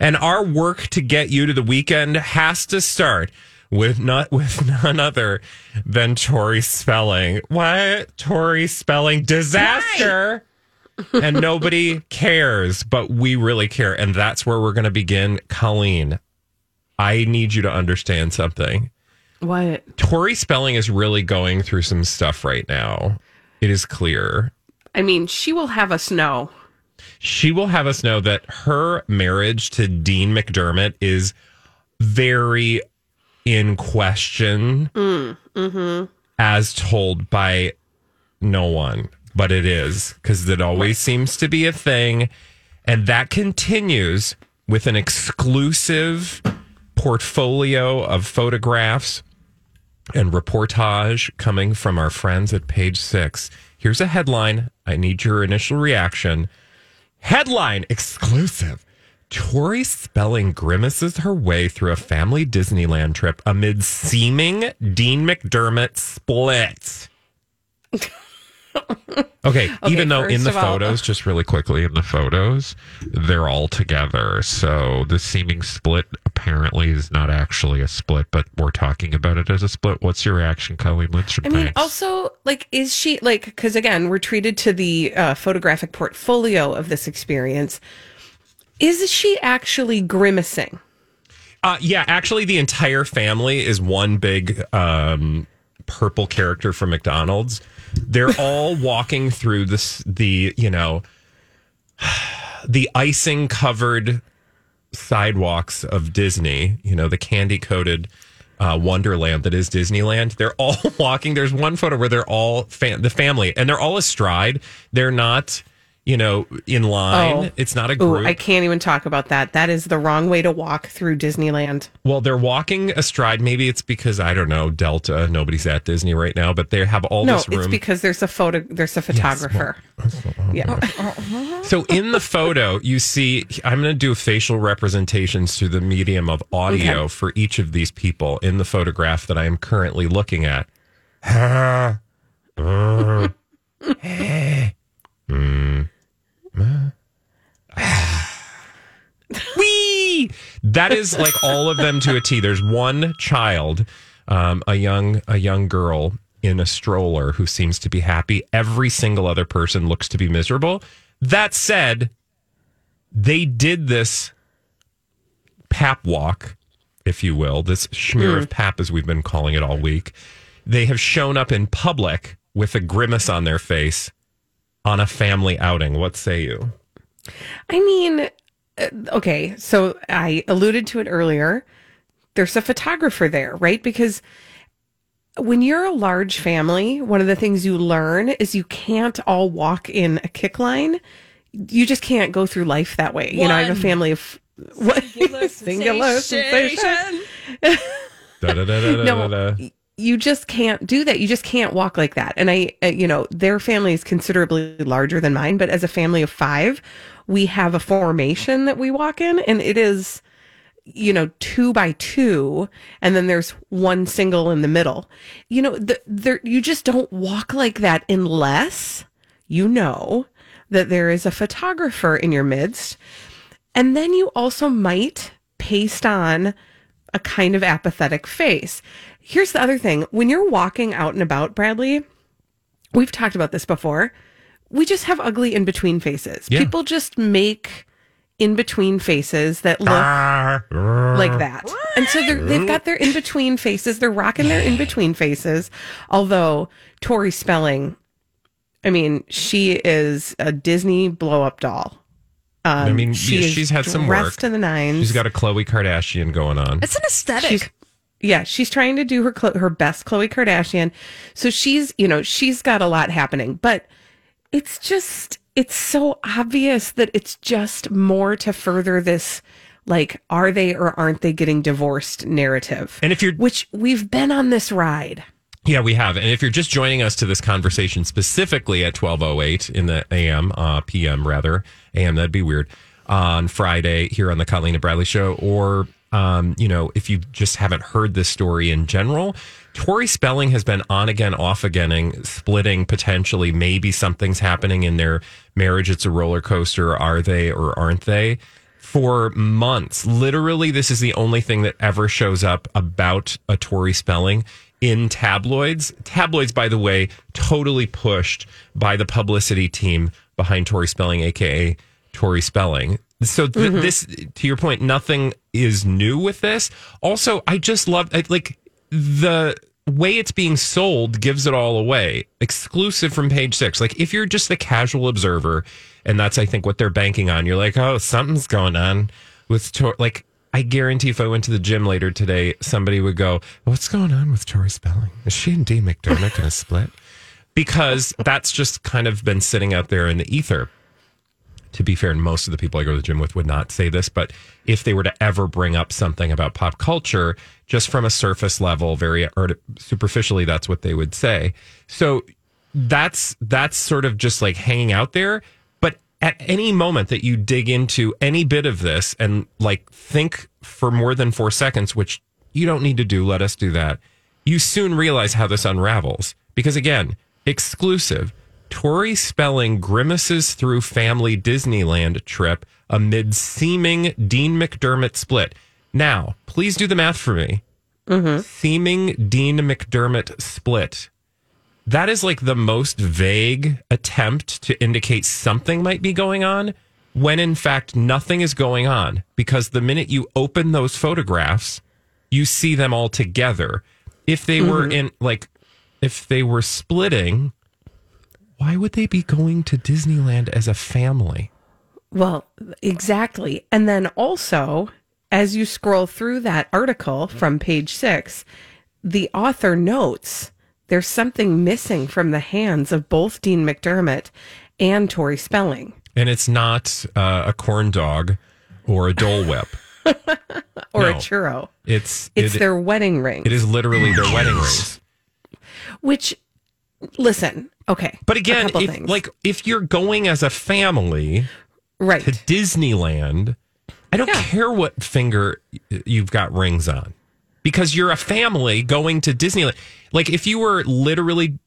And our work to get you to the weekend has to start with not with none other than Tori Spelling. What? Tori Spelling disaster. and nobody cares, but we really care. And that's where we're going to begin. Colleen, I need you to understand something. What? Tori Spelling is really going through some stuff right now. It is clear. I mean, she will have us know. She will have us know that her marriage to Dean McDermott is very in question, mm, as told by no one, but it is because it always seems to be a thing. And that continues with an exclusive portfolio of photographs and reportage coming from our friends at page six. Here's a headline. I need your initial reaction. Headline exclusive. Tori Spelling grimaces her way through a family Disneyland trip amid seeming Dean McDermott split. okay, even though in the of all- photos, just really quickly, in the photos, they're all together. So the seeming split apparently is not actually a split, but we're talking about it as a split. What's your reaction, Colleen Lindstrom? I mean, Thanks. also, like, is she like? Because again, we're treated to the uh, photographic portfolio of this experience. Is she actually grimacing? Uh, yeah, actually, the entire family is one big um, purple character from McDonald's. They're all walking through this, the you know, the icing covered sidewalks of Disney. You know, the candy coated uh, Wonderland that is Disneyland. They're all walking. There's one photo where they're all fam- the family, and they're all astride. They're not, you know, in line. Oh. It's not a group. I can't even talk about that. That is the wrong way to walk through Disneyland. Well, they're walking astride. Maybe it's because I don't know Delta. Nobody's at Disney right now, but they have all No, this room. it's because there's a photo. There's a photographer. yeah. so in the photo, you see. I'm going to do facial representations through the medium of audio Okay. for each of these people in the photograph that I am currently looking at. Mm. Wee! That is like all of them to a T. There's one child, um, a young a young girl in a stroller who seems to be happy. Every single other person looks to be miserable. That said, they did this pap walk, if you will, this schmear of pap as we've been calling it all week. They have shown up in public with a grimace on their face on a family outing. What say you? I mean, uh, okay, so I alluded to it earlier. There's a photographer there, right? Because when you're a large family, one of the things you learn is you can't all walk in a kick line. You just can't go through life that way. You know, I have a family of what singular sensation. Da, da, da, da, da, No, da. y- you just can't do that. You just can't walk like that. And I, uh, you know, their family is considerably larger than mine, but as a family of five, we have a formation that we walk in, and it is, you know, two by two, and then there's one single in the middle. You know, the, there, you just don't walk like that unless you know that there is a photographer in your midst. And then you also might paste on a kind of apathetic face. Here's the other thing when you're walking out and about, Bradley, we've talked about this before. We just have ugly in between faces. Yeah. People just make in between faces that look like that. And so they're, they've got their in between faces. They're rocking their in between faces. Although Tori Spelling, I mean, she is a Disney blow up doll. Um, I mean, she yeah, she's had some dressed work. to the nines. She's got a Khloé Kardashian going on. It's an aesthetic. She's- yeah, she's trying to do her her best Khloé Kardashian. So she's, you know, she's got a lot happening, but it's just it's so obvious that it's just more to further this like are they or aren't they getting divorced narrative. And if you're which we've been on this ride. Yeah, we have. And if you're just joining us to this conversation specifically at 1208 in the AM, uh, PM rather, AM, that'd be weird, on Friday here on the Colleen and Bradley show, or, um, you know, if you just haven't heard this story in general, Tori Spelling has been on again, off again, splitting potentially. Maybe something's happening in their marriage. It's a roller coaster. Are they or aren't they? for months. Literally, this is the only thing that ever shows up about a Tori Spelling in tabloids. Tabloids, by the way, totally pushed by the publicity team behind Tori Spelling, aka Tori Spelling. So th- mm-hmm. this, to your point, nothing is new with this. Also, I just love I- like the way it's being sold gives it all away. Exclusive from page six. Like if you're just the casual observer, and that's I think what they're banking on. You're like, oh, something's going on with Tor. Like I guarantee, if I went to the gym later today, somebody would go, "What's going on with Tori Spelling? Is she and Dean McDermott going to split?" Because that's just kind of been sitting out there in the ether to be fair, and most of the people I go to the gym with would not say this, but if they were to ever bring up something about pop culture, just from a surface level, very art- superficially, that's what they would say. So that's that's sort of just like hanging out there. But at any moment that you dig into any bit of this and like think for more than four seconds, which you don't need to do, let us do that. You soon realize how this unravels because again, exclusive. Tori Spelling grimaces through family Disneyland trip amid seeming Dean McDermott split. Now, please do the math for me. Mm-hmm. Seeming Dean McDermott split. That is like the most vague attempt to indicate something might be going on when in fact nothing is going on because the minute you open those photographs, you see them all together. If they were mm-hmm. in like if they were splitting, why would they be going to Disneyland as a family? Well, exactly. And then also, as you scroll through that article from page six, the author notes there's something missing from the hands of both Dean McDermott and Tori Spelling, And it's not uh, a corn dog or a Dole Whip. or a No. churro. It's It's it- their wedding ring. it is literally their wedding rings. Which, listen, okay. But again, if, like if you're going as a family right. to Disneyland, I don't care what finger you've got rings on because you're a family going to Disneyland. Like if you were literally,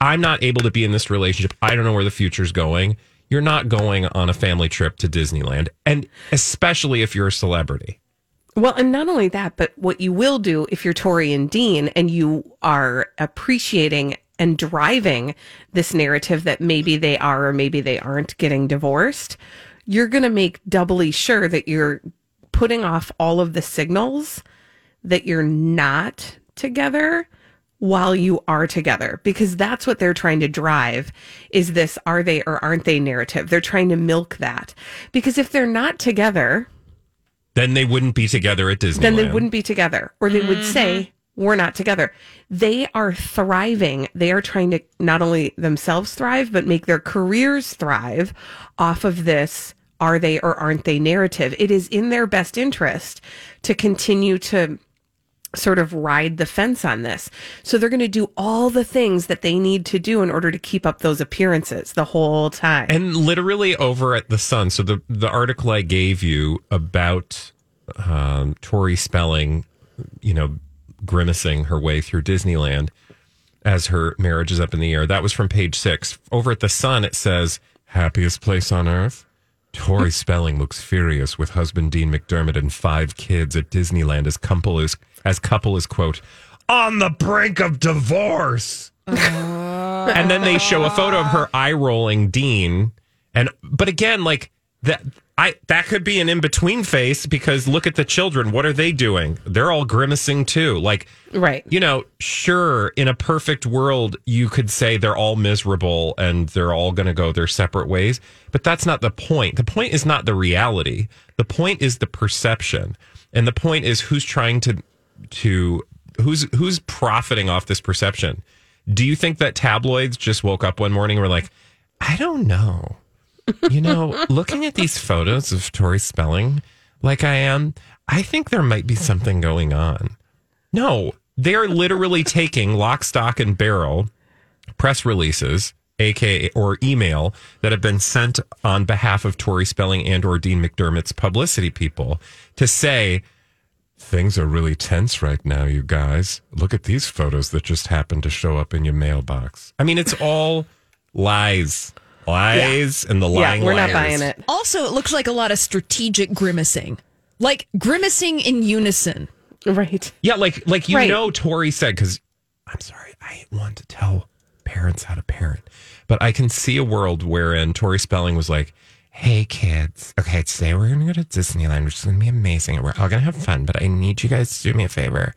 I'm not able to be in this relationship. I don't know where the future's going. You're not going on a family trip to Disneyland, and especially if you're a celebrity. Well, and not only that, but what you will do if you're Tori and Dean and you are appreciating and driving this narrative that maybe they are or maybe they aren't getting divorced, you're going to make doubly sure that you're putting off all of the signals that you're not together while you are together because that's what they're trying to drive is this are they or aren't they narrative. They're trying to milk that. Because if they're not together, Then they wouldn't be together at Disneyland. then they wouldn't be together or they would say mm-hmm. We're not together. They are thriving. They are trying to not only themselves thrive but make their careers thrive off of this are they or aren't they narrative. It is in their best interest to continue to sort of ride the fence on this. So they're going to do all the things that they need to do in order to keep up those appearances the whole time. And literally over at the Sun. So the the article I gave you about um, Tori Spelling, you know, grimacing her way through Disneyland as her marriage is up in the air. That was from page six. Over at the Sun, it says happiest place on earth. Tori Spelling looks furious with husband Dean McDermott and five kids at Disneyland as couple is as couple is quote on the brink of divorce. and then they show a photo of her eye rolling Dean. And but again, like that I that could be an in between face because look at the children. What are they doing? They're all grimacing too. Like, Right. you know, sure, in a perfect world, you could say they're all miserable and they're all going to go their separate ways. But that's not the point. The point is not the reality. The point is the perception, and the point is who's trying to to who's who's profiting off this perception. Do you think that tabloids just woke up one morning and were like, I don't know you know, looking at these photos of Tori Spelling like I am, I think there might be something going on. No, they are literally taking lock, stock, and barrel press releases, aka or email that have been sent on behalf of Tori Spelling and or Dean McDermott's publicity people to say things are really tense right now, you guys. Look at these photos that just happened to show up in your mailbox. I mean, it's all lies. Lies and the lying yeah, we're not buying it. Also, it looks like a lot of strategic grimacing, like grimacing in unison. Right. Yeah, like like you Right. know, Tori said because I'm sorry, I want to tell parents how to parent, but I can see a world wherein Tori Spelling was like, "Hey kids, okay, today we're gonna go to Disneyland, which is gonna be amazing, and we're all gonna have fun. But I need you guys to do me a favor.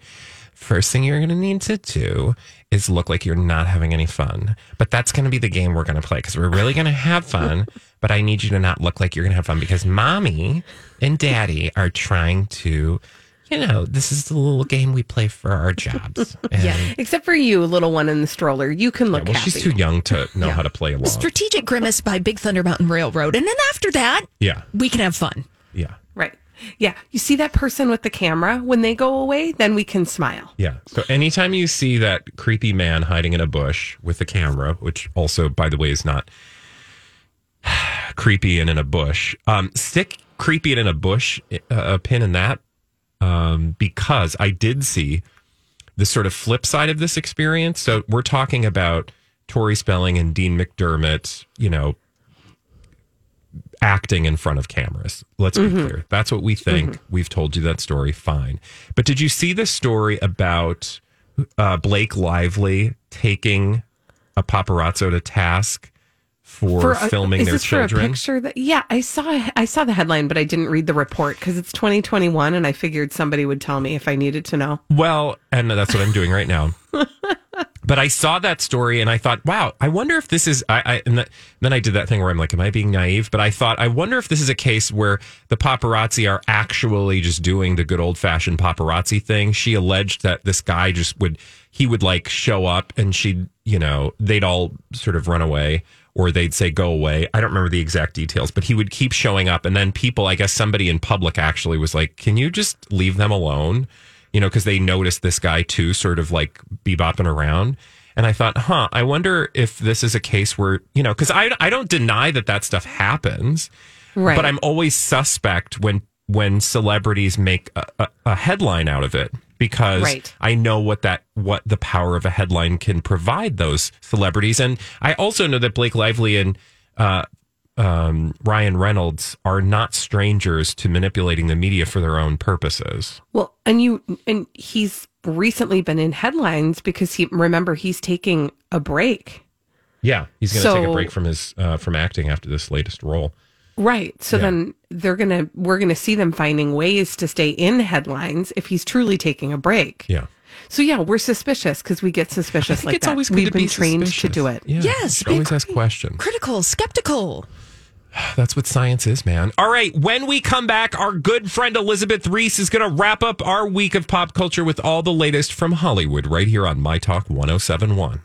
First thing you're gonna need to do is look like you're not having any fun. But that's gonna be the game we're gonna play because we're really gonna have fun. but I need you to not look like you're gonna have fun because mommy and daddy are trying to." you know, this is the little game we play for our jobs. And, Yeah. Except for you, little one in the stroller. You can look well, happy. she's too young to know how to play along. Strategic grimace by Big Thunder Mountain Railroad. And then after that, yeah, we can have fun. yeah, Right. Yeah. You see that person with the camera? When they go away, then we can smile. yeah. So anytime you see that creepy man hiding in a bush with a camera, which also, by the way, is not creepy and in a bush, um, stick creepy and in a bush uh, a pin in that um, because I did see the sort of flip side of this experience. So we're talking about Tori Spelling and Dean McDermott, you know, acting in front of cameras. Let's be clear. That's what we think. We've told you that story. Fine. But did you see the story about uh, Blake Lively taking a paparazzo to task for, a- filming is their this For a children? picture that, yeah, I saw. I saw the headline, but I didn't read the report because it's 2021, and I figured somebody would tell me if I needed to know. Well, and that's what I'm doing right now. but I saw that story and I thought, wow, I wonder if this is. I, I and that, then I did that thing where I'm like, am I being naive? But I thought, I wonder if this is a case where the paparazzi are actually just doing the good old fashioned paparazzi thing. She alleged that this guy just would, he would like show up and she'd, you know, they'd all sort of run away or they'd say go away. I don't remember the exact details, but he would keep showing up. And then people, I guess somebody in public actually was like, can you just leave them alone? You know, because they noticed this guy too, sort of like bebopping around. And I thought, huh, I wonder if this is a case where, you know, because I, I don't deny that that stuff happens, Right. but I'm always suspect when when celebrities make a, a, a headline out of it because Right. I know what that what the power of a headline can provide those celebrities, and I also know that Blake Lively and uh, um, Ryan Reynolds are not strangers to manipulating the media for their own purposes. Well, and you and he's recently been in headlines because he remember he's taking a break. Yeah, he's going to take a break from his uh, from acting after this latest role. Right. So Yeah. then they're going to we're going to see them finding ways to stay in headlines if he's truly taking a break. Yeah, So yeah, we're suspicious because we get suspicious I think like it's that. always good We've to been be trained to do it. Yeah, Yes, you always ask questions. Critical, skeptical. That's what science is, man. All right, when we come back, our good friend Elizabeth Reese is going to wrap up our week of pop culture with all the latest from Hollywood right here on My Talk 1071.